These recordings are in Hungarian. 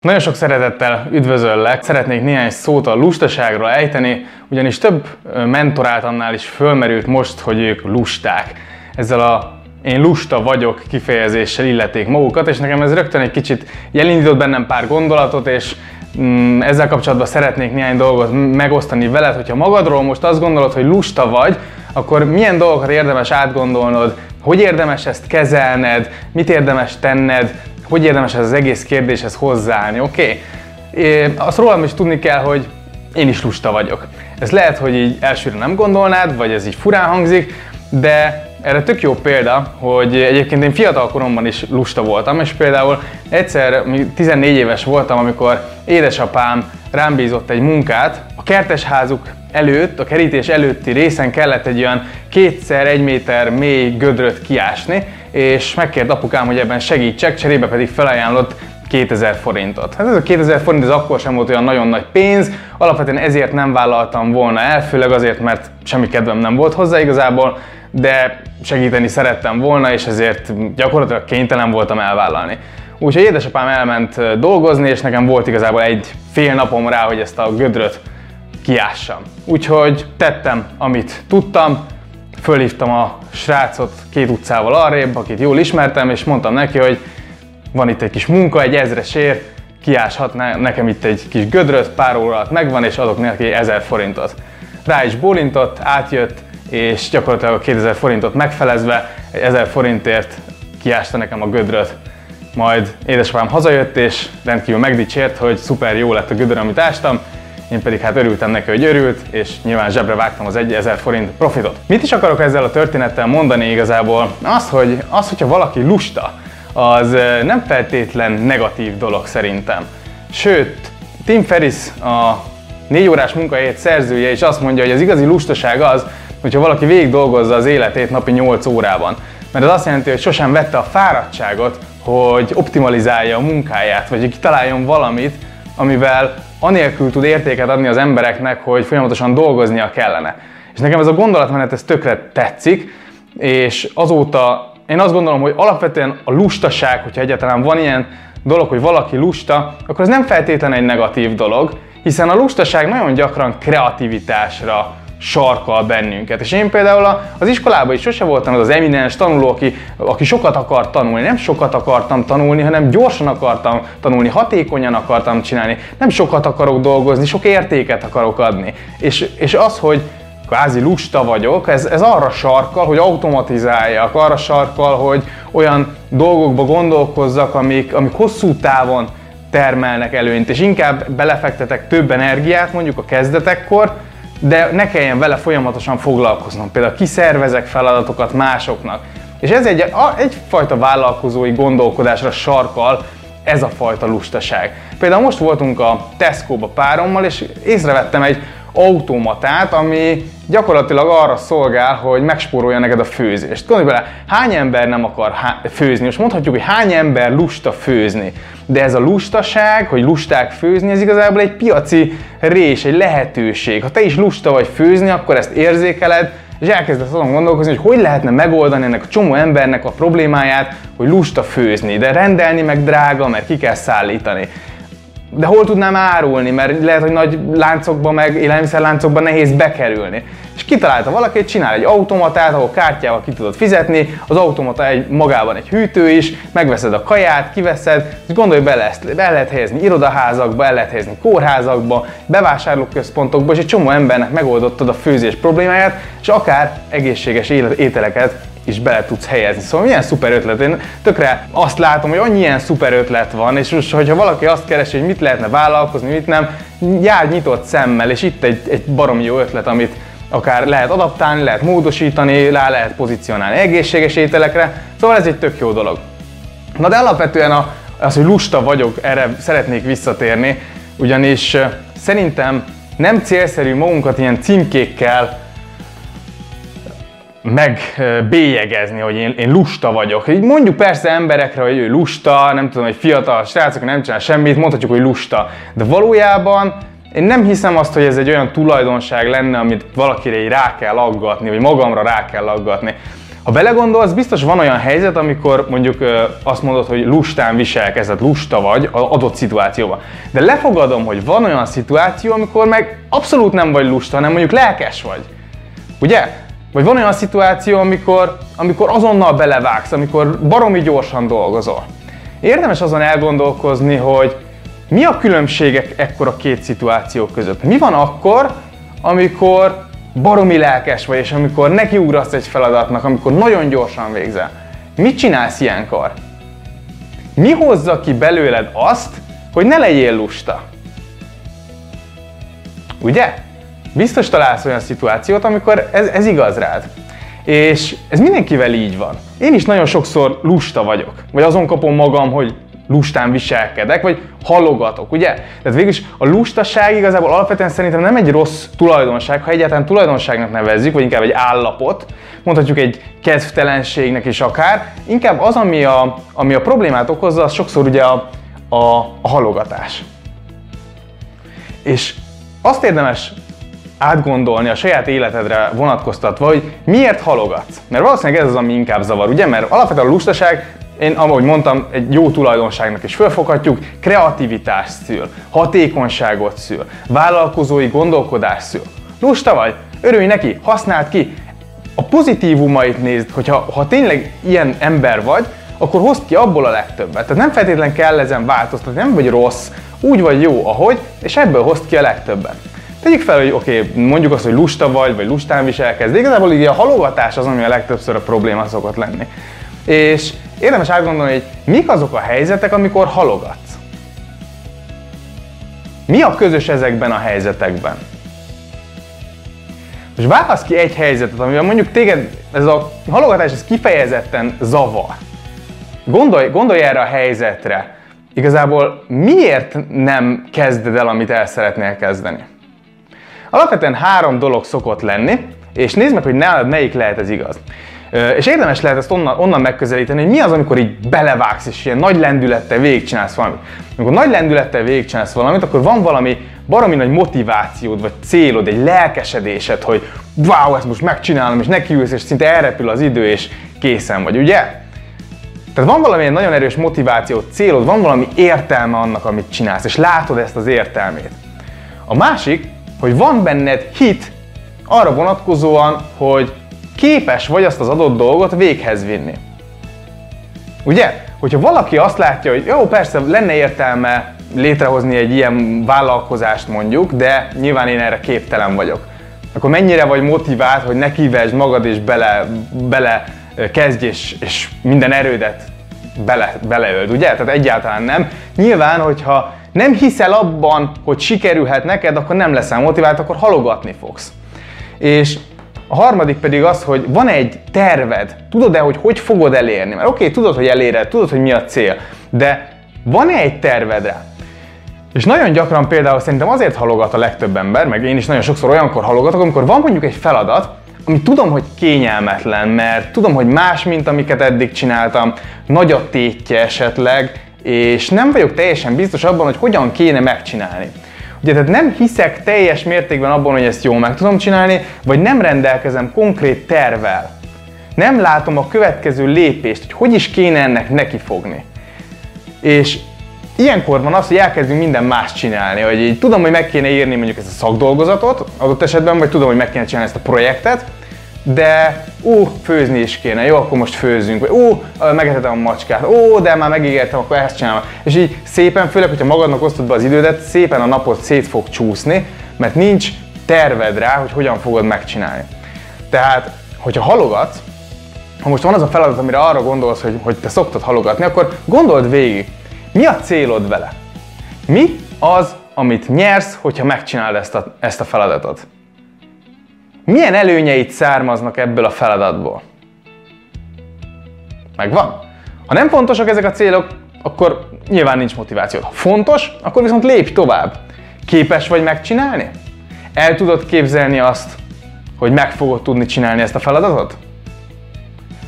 Nagyon sok szeretettel üdvözöllek, szeretnék néhány szót a lustaságról ejteni, ugyanis több mentoráltamnál is fölmerült most, hogy ők lusták. Ezzel a én lusta vagyok kifejezéssel illeték magukat, és nekem ez rögtön egy kicsit elindított bennem pár gondolatot, és mm, ezzel kapcsolatban szeretnék néhány dolgot megosztani veled, hogyha magadról most azt gondolod, hogy lusta vagy, akkor milyen dolgokat érdemes átgondolnod, hogy érdemes ezt kezelned, mit érdemes tenned, hogy érdemes ez az egész kérdéshez hozzáállni, oké? Okay? Azt rólam is tudni kell, hogy én is lusta vagyok. Ez lehet, hogy így elsőre nem gondolnád, vagy ez így furán hangzik, de erre tök jó példa, hogy egyébként én fiatal koromban is lusta voltam, és például egyszer 14 éves voltam, amikor édesapám rám bízott egy munkát, a kertesházuk előtt, a kerítés előtti részen kellett egy olyan kétszer egy méter mély gödröt kiásni, és megkért apukám, hogy ebben segítsek, cserébe pedig felajánlott 2000 forintot. Hát ez a 2000 forint ez akkor sem volt olyan nagyon nagy pénz, alapvetően ezért nem vállaltam volna el, főleg azért, mert semmi kedvem nem volt hozzá igazából, de segíteni szerettem volna, és ezért gyakorlatilag kénytelen voltam elvállalni. Úgyhogy édesapám elment dolgozni, és nekem volt igazából egy fél napom rá, hogy ezt a gödröt kiássam. Úgyhogy tettem, amit tudtam, fölhívtam a srácot két utcával arrébb, akit jól ismertem, és mondtam neki, hogy van itt egy kis munka, egy ezresér, kiáshat nekem itt egy kis gödröt, pár óra alatt megvan, és adok neki 1000 forintot. Rá is bólintott, átjött, és gyakorlatilag a 2000 forintot megfelezve, 1000 forintért kiásta nekem a gödröt. Majd édesapám hazajött, és rendkívül megdicsért, hogy szuper jó lett a gödör, amit ástam, én pedig hát örültem neki, hogy örült, és nyilván zsebre vágtam az 1000 forint profitot. Mit is akarok ezzel a történettel mondani igazából? Azt, hogy az, hogyha valaki lusta, az nem feltétlen negatív dolog szerintem. Sőt, Tim Ferris a négy órás munkahelyét szerzője és azt mondja, hogy az igazi lustaság az, hogyha valaki végig dolgozza az életét napi 8 órában. Mert ez azt jelenti, hogy sosem vette a fáradtságot, hogy optimalizálja a munkáját, vagy hogy kitaláljon valamit, amivel anélkül tud értéket adni az embereknek, hogy folyamatosan dolgoznia kellene. És nekem ez a gondolatmenet ez tökre tetszik, és azóta én azt gondolom, hogy alapvetően a lustaság, hogyha egyáltalán van ilyen dolog, hogy valaki lusta, akkor ez nem feltétlenül egy negatív dolog, hiszen a lustaság nagyon gyakran kreativitásra sarkal bennünket. És én például az iskolában is sose voltam az az eminens tanuló, aki, aki sokat akart tanulni. Nem sokat akartam tanulni, hanem gyorsan akartam tanulni, hatékonyan akartam csinálni. Nem sokat akarok dolgozni, sok értéket akarok adni. És, és az, hogy kvázi lusta vagyok, ez, ez arra sarkal, hogy automatizáljak, arra sarkal, hogy olyan dolgokba gondolkozzak, amik, amik hosszú távon termelnek előnyt, és inkább belefektetek több energiát mondjuk a kezdetekkor, de ne kelljen vele folyamatosan foglalkoznom. Például kiszervezek feladatokat másoknak. És ez egy, egyfajta vállalkozói gondolkodásra sarkal ez a fajta lustaság. Például most voltunk a Tesco-ba párommal, és észrevettem egy automatát, ami gyakorlatilag arra szolgál, hogy megspórolja neked a főzést. Gondolj bele, hány ember nem akar főzni? Most mondhatjuk, hogy hány ember lusta főzni. De ez a lustaság, hogy lusták főzni, ez igazából egy piaci rés, egy lehetőség. Ha te is lusta vagy főzni, akkor ezt érzékeled, és elkezdesz azon gondolkozni, hogy hogy lehetne megoldani ennek a csomó embernek a problémáját, hogy lusta főzni, de rendelni meg drága, mert ki kell szállítani de hol tudnám árulni, mert lehet, hogy nagy láncokban, meg élelmiszerláncokban nehéz bekerülni. És kitalálta valaki, csinál egy automatát, ahol kártyával ki tudod fizetni, az automata egy, magában egy hűtő is, megveszed a kaját, kiveszed, és gondolj bele ezt, be lehet helyezni irodaházakba, el lehet helyezni kórházakba, bevásárlóközpontokba, és egy csomó embernek megoldottad a főzés problémáját, és akár egészséges ételeket is bele tudsz helyezni. Szóval milyen szuper ötlet. Én tökre azt látom, hogy annyi ilyen szuper ötlet van, és most, hogyha valaki azt keresi, hogy mit lehetne vállalkozni, mit nem, jár nyitott szemmel, és itt egy, egy baromi jó ötlet, amit akár lehet adaptálni, lehet módosítani, rá lehet pozícionálni egészséges ételekre, szóval ez egy tök jó dolog. Na de alapvetően a, az, hogy lusta vagyok, erre szeretnék visszatérni, ugyanis szerintem nem célszerű magunkat ilyen címkékkel megbélyegezni, hogy én, én lusta vagyok. Így mondjuk persze emberekre, hogy ő lusta, nem tudom, hogy fiatal srácok, nem csinál semmit, mondhatjuk, hogy lusta. De valójában én nem hiszem azt, hogy ez egy olyan tulajdonság lenne, amit valakire így rá kell aggatni, vagy magamra rá kell aggatni. Ha belegondolsz, biztos van olyan helyzet, amikor mondjuk azt mondod, hogy lustán viselkezed, lusta vagy az adott szituációban. De lefogadom, hogy van olyan szituáció, amikor meg abszolút nem vagy lusta, hanem mondjuk lelkes vagy. Ugye? Vagy van olyan szituáció, amikor, amikor azonnal belevágsz, amikor baromi gyorsan dolgozol. Érdemes azon elgondolkozni, hogy mi a különbségek ekkor a két szituáció között. Mi van akkor, amikor baromi lelkes vagy, és amikor nekiugrasz egy feladatnak, amikor nagyon gyorsan végzel. Mit csinálsz ilyenkor? Mi hozza ki belőled azt, hogy ne legyél lusta? Ugye? Biztos találsz olyan szituációt, amikor ez, ez igaz rád. És ez mindenkivel így van. Én is nagyon sokszor lusta vagyok. Vagy azon kapom magam, hogy lustán viselkedek, vagy halogatok, ugye? Tehát végülis a lustaság igazából alapvetően szerintem nem egy rossz tulajdonság, ha egyáltalán tulajdonságnak nevezzük, vagy inkább egy állapot, mondhatjuk egy kedvtelenségnek is akár, inkább az, ami a, ami a problémát okozza, az sokszor ugye a, a, a halogatás. És azt érdemes átgondolni a saját életedre vonatkoztatva, hogy miért halogatsz. Mert valószínűleg ez az, ami inkább zavar, ugye? Mert alapvetően a lustaság én, ahogy mondtam, egy jó tulajdonságnak is fölfoghatjuk, kreativitást szül, hatékonyságot szül, vállalkozói gondolkodás szül. Lusta vagy? Örülj neki, használd ki, a pozitívumait nézd, hogyha ha tényleg ilyen ember vagy, akkor hozd ki abból a legtöbbet. Tehát nem feltétlenül kell ezen változtatni, nem vagy rossz, úgy vagy jó, ahogy, és ebből hozd ki a legtöbbet. Tegyük fel, hogy oké, okay, mondjuk azt, hogy lusta vagy, vagy lustán viselkedsz, de igazából így a halogatás az, ami a legtöbbször a probléma szokott lenni. És érdemes átgondolni, hogy mik azok a helyzetek, amikor halogatsz. Mi a közös ezekben a helyzetekben? Most válasz ki egy helyzetet, amivel mondjuk téged ez a halogatás ez kifejezetten zavar. Gondolj, gondolj erre a helyzetre. Igazából miért nem kezded el, amit el szeretnél kezdeni? Alapvetően három dolog szokott lenni, és nézd meg, hogy nálad melyik lehet ez igaz. És érdemes lehet ezt onnan, onnan megközelíteni, hogy mi az, amikor így belevágsz, és ilyen nagy lendülettel végigcsinálsz valamit. Amikor nagy lendülettel végigcsinálsz valamit, akkor van valami baromi nagy motivációd, vagy célod, egy lelkesedésed, hogy wow, ezt most megcsinálom, és nekiülsz, és szinte elrepül az idő, és készen vagy, ugye? Tehát van valami nagyon erős motiváció, célod, van valami értelme annak, amit csinálsz, és látod ezt az értelmét. A másik, hogy van benned hit arra vonatkozóan, hogy képes vagy azt az adott dolgot véghez vinni. Ugye? Hogyha valaki azt látja, hogy jó, persze lenne értelme létrehozni egy ilyen vállalkozást mondjuk, de nyilván én erre képtelen vagyok. Akkor mennyire vagy motivált, hogy ne kívesd magad és bele, bele kezdj és, és minden erődet bele, beleöld, ugye? Tehát egyáltalán nem. Nyilván, hogyha nem hiszel abban, hogy sikerülhet neked, akkor nem leszel motivált, akkor halogatni fogsz. És a harmadik pedig az, hogy van egy terved, tudod-e, hogy hogy fogod elérni? Mert oké, okay, tudod, hogy eléred, tudod, hogy mi a cél, de van-e egy terved rá? És nagyon gyakran például szerintem azért halogat a legtöbb ember, meg én is nagyon sokszor olyankor halogatok, amikor van mondjuk egy feladat, ami tudom, hogy kényelmetlen, mert tudom, hogy más, mint amiket eddig csináltam, nagy a tétje esetleg, és nem vagyok teljesen biztos abban, hogy hogyan kéne megcsinálni. Ugye tehát nem hiszek teljes mértékben abban, hogy ezt jól meg tudom csinálni, vagy nem rendelkezem konkrét tervel. Nem látom a következő lépést, hogy hogy is kéne ennek nekifogni. És ilyenkor van az, hogy elkezdünk minden más csinálni, hogy így tudom, hogy meg kéne írni mondjuk ezt a szakdolgozatot adott esetben, vagy tudom, hogy meg kéne csinálni ezt a projektet, de ú, főzni is kéne, jó, akkor most főzzünk, vagy ú, megetetem a macskát, ó, de már megígértem, akkor ezt csinálom. És így szépen, főleg, hogyha magadnak osztod be az idődet, szépen a napot szét fog csúszni, mert nincs terved rá, hogy hogyan fogod megcsinálni. Tehát, hogyha halogatsz, ha most van az a feladat, amire arra gondolsz, hogy, hogy te szoktad halogatni, akkor gondold végig, mi a célod vele? Mi az, amit nyersz, hogyha megcsinálod ezt a, ezt a feladatot? Milyen előnyeit származnak ebből a feladatból? Megvan? Ha nem fontosak ezek a célok, akkor nyilván nincs motiváció. Ha fontos, akkor viszont lépj tovább. Képes vagy megcsinálni? El tudod képzelni azt, hogy meg fogod tudni csinálni ezt a feladatot?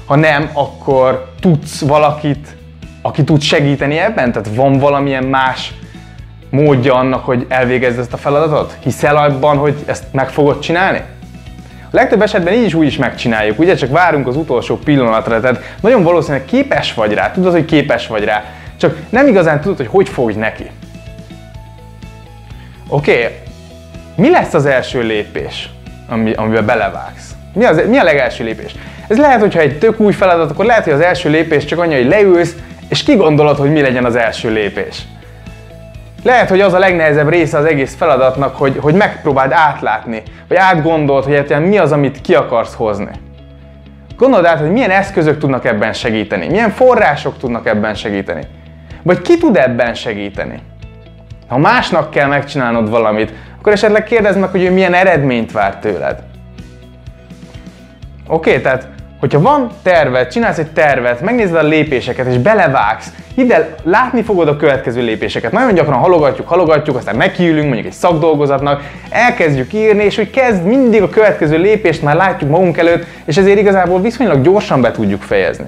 Ha nem, akkor tudsz valakit, aki tud segíteni ebben? Tehát van valamilyen más módja annak, hogy elvégezd ezt a feladatot? Hiszel abban, hogy ezt meg fogod csinálni? Legtöbb esetben így is úgy is megcsináljuk, ugye csak várunk az utolsó pillanatra, tehát nagyon valószínűleg képes vagy rá, tudod, hogy képes vagy rá, csak nem igazán tudod, hogy hogy fogj neki. Oké, okay. mi lesz az első lépés, ami, amiben belevágsz? Mi, az, mi a legelső lépés? Ez lehet, hogyha egy tök új feladat, akkor lehet, hogy az első lépés csak annyi, hogy leülsz, és kigondolod, hogy mi legyen az első lépés. Lehet, hogy az a legnehezebb része az egész feladatnak, hogy, hogy megpróbáld átlátni, vagy átgondold, hogy egyáltalán mi az, amit ki akarsz hozni. Gondold át, hogy milyen eszközök tudnak ebben segíteni, milyen források tudnak ebben segíteni. Vagy ki tud ebben segíteni. Ha másnak kell megcsinálnod valamit, akkor esetleg kérdezd meg, hogy ő milyen eredményt vár tőled. Oké, okay, tehát hogyha van terved, csinálsz egy tervet, megnézed a lépéseket és belevágsz, hidd el, látni fogod a következő lépéseket. Nagyon gyakran halogatjuk, halogatjuk, aztán nekiülünk mondjuk egy szakdolgozatnak, elkezdjük írni, és hogy kezd mindig a következő lépést már látjuk magunk előtt, és ezért igazából viszonylag gyorsan be tudjuk fejezni.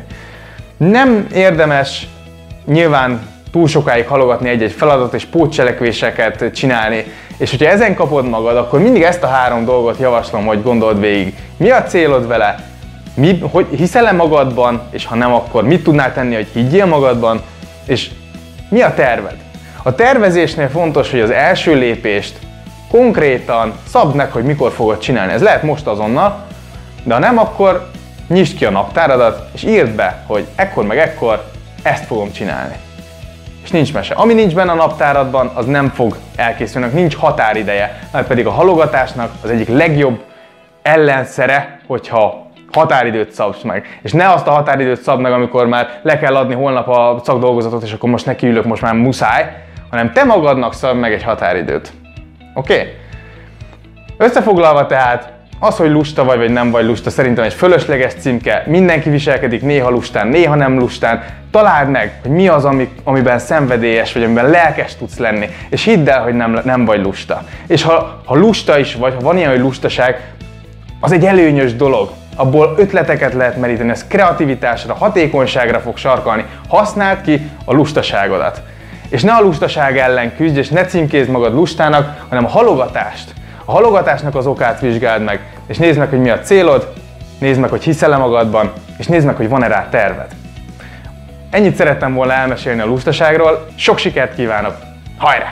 Nem érdemes nyilván túl sokáig halogatni egy-egy feladat és pótcselekvéseket csinálni. És hogyha ezen kapod magad, akkor mindig ezt a három dolgot javaslom, hogy gondold végig. Mi a célod vele? Mi, hogy hiszel-e magadban, és ha nem, akkor mit tudnál tenni, hogy higgyél magadban, és mi a terved? A tervezésnél fontos, hogy az első lépést konkrétan szabd meg, hogy mikor fogod csinálni. Ez lehet most azonnal, de ha nem, akkor nyisd ki a naptáradat, és írd be, hogy ekkor meg ekkor ezt fogom csinálni. És nincs mese. Ami nincs benne a naptáradban, az nem fog elkészülni, nincs határideje. Mert pedig a halogatásnak az egyik legjobb ellenszere, hogyha határidőt szabsz meg. És ne azt a határidőt szab meg, amikor már le kell adni holnap a szakdolgozatot, és akkor most nekiülök, most már muszáj, hanem te magadnak szab meg egy határidőt. Oké? Okay? Összefoglalva tehát, az, hogy lusta vagy, vagy nem vagy lusta, szerintem egy fölösleges címke, mindenki viselkedik néha lustán, néha nem lustán. Találd meg, hogy mi az, ami, amiben szenvedélyes vagy, amiben lelkes tudsz lenni, és hidd el, hogy nem, nem vagy lusta. És ha, ha lusta is vagy, ha van ilyen, hogy lustaság, az egy előnyös dolog abból ötleteket lehet meríteni, ez kreativitásra, hatékonyságra fog sarkalni. Használd ki a lustaságodat. És ne a lustaság ellen küzdj, és ne címkézd magad lustának, hanem a halogatást. A halogatásnak az okát vizsgáld meg, és nézd meg, hogy mi a célod, nézd meg, hogy hiszel-e magadban, és nézd meg, hogy van-e rá terved. Ennyit szerettem volna elmesélni a lustaságról, sok sikert kívánok, hajrá!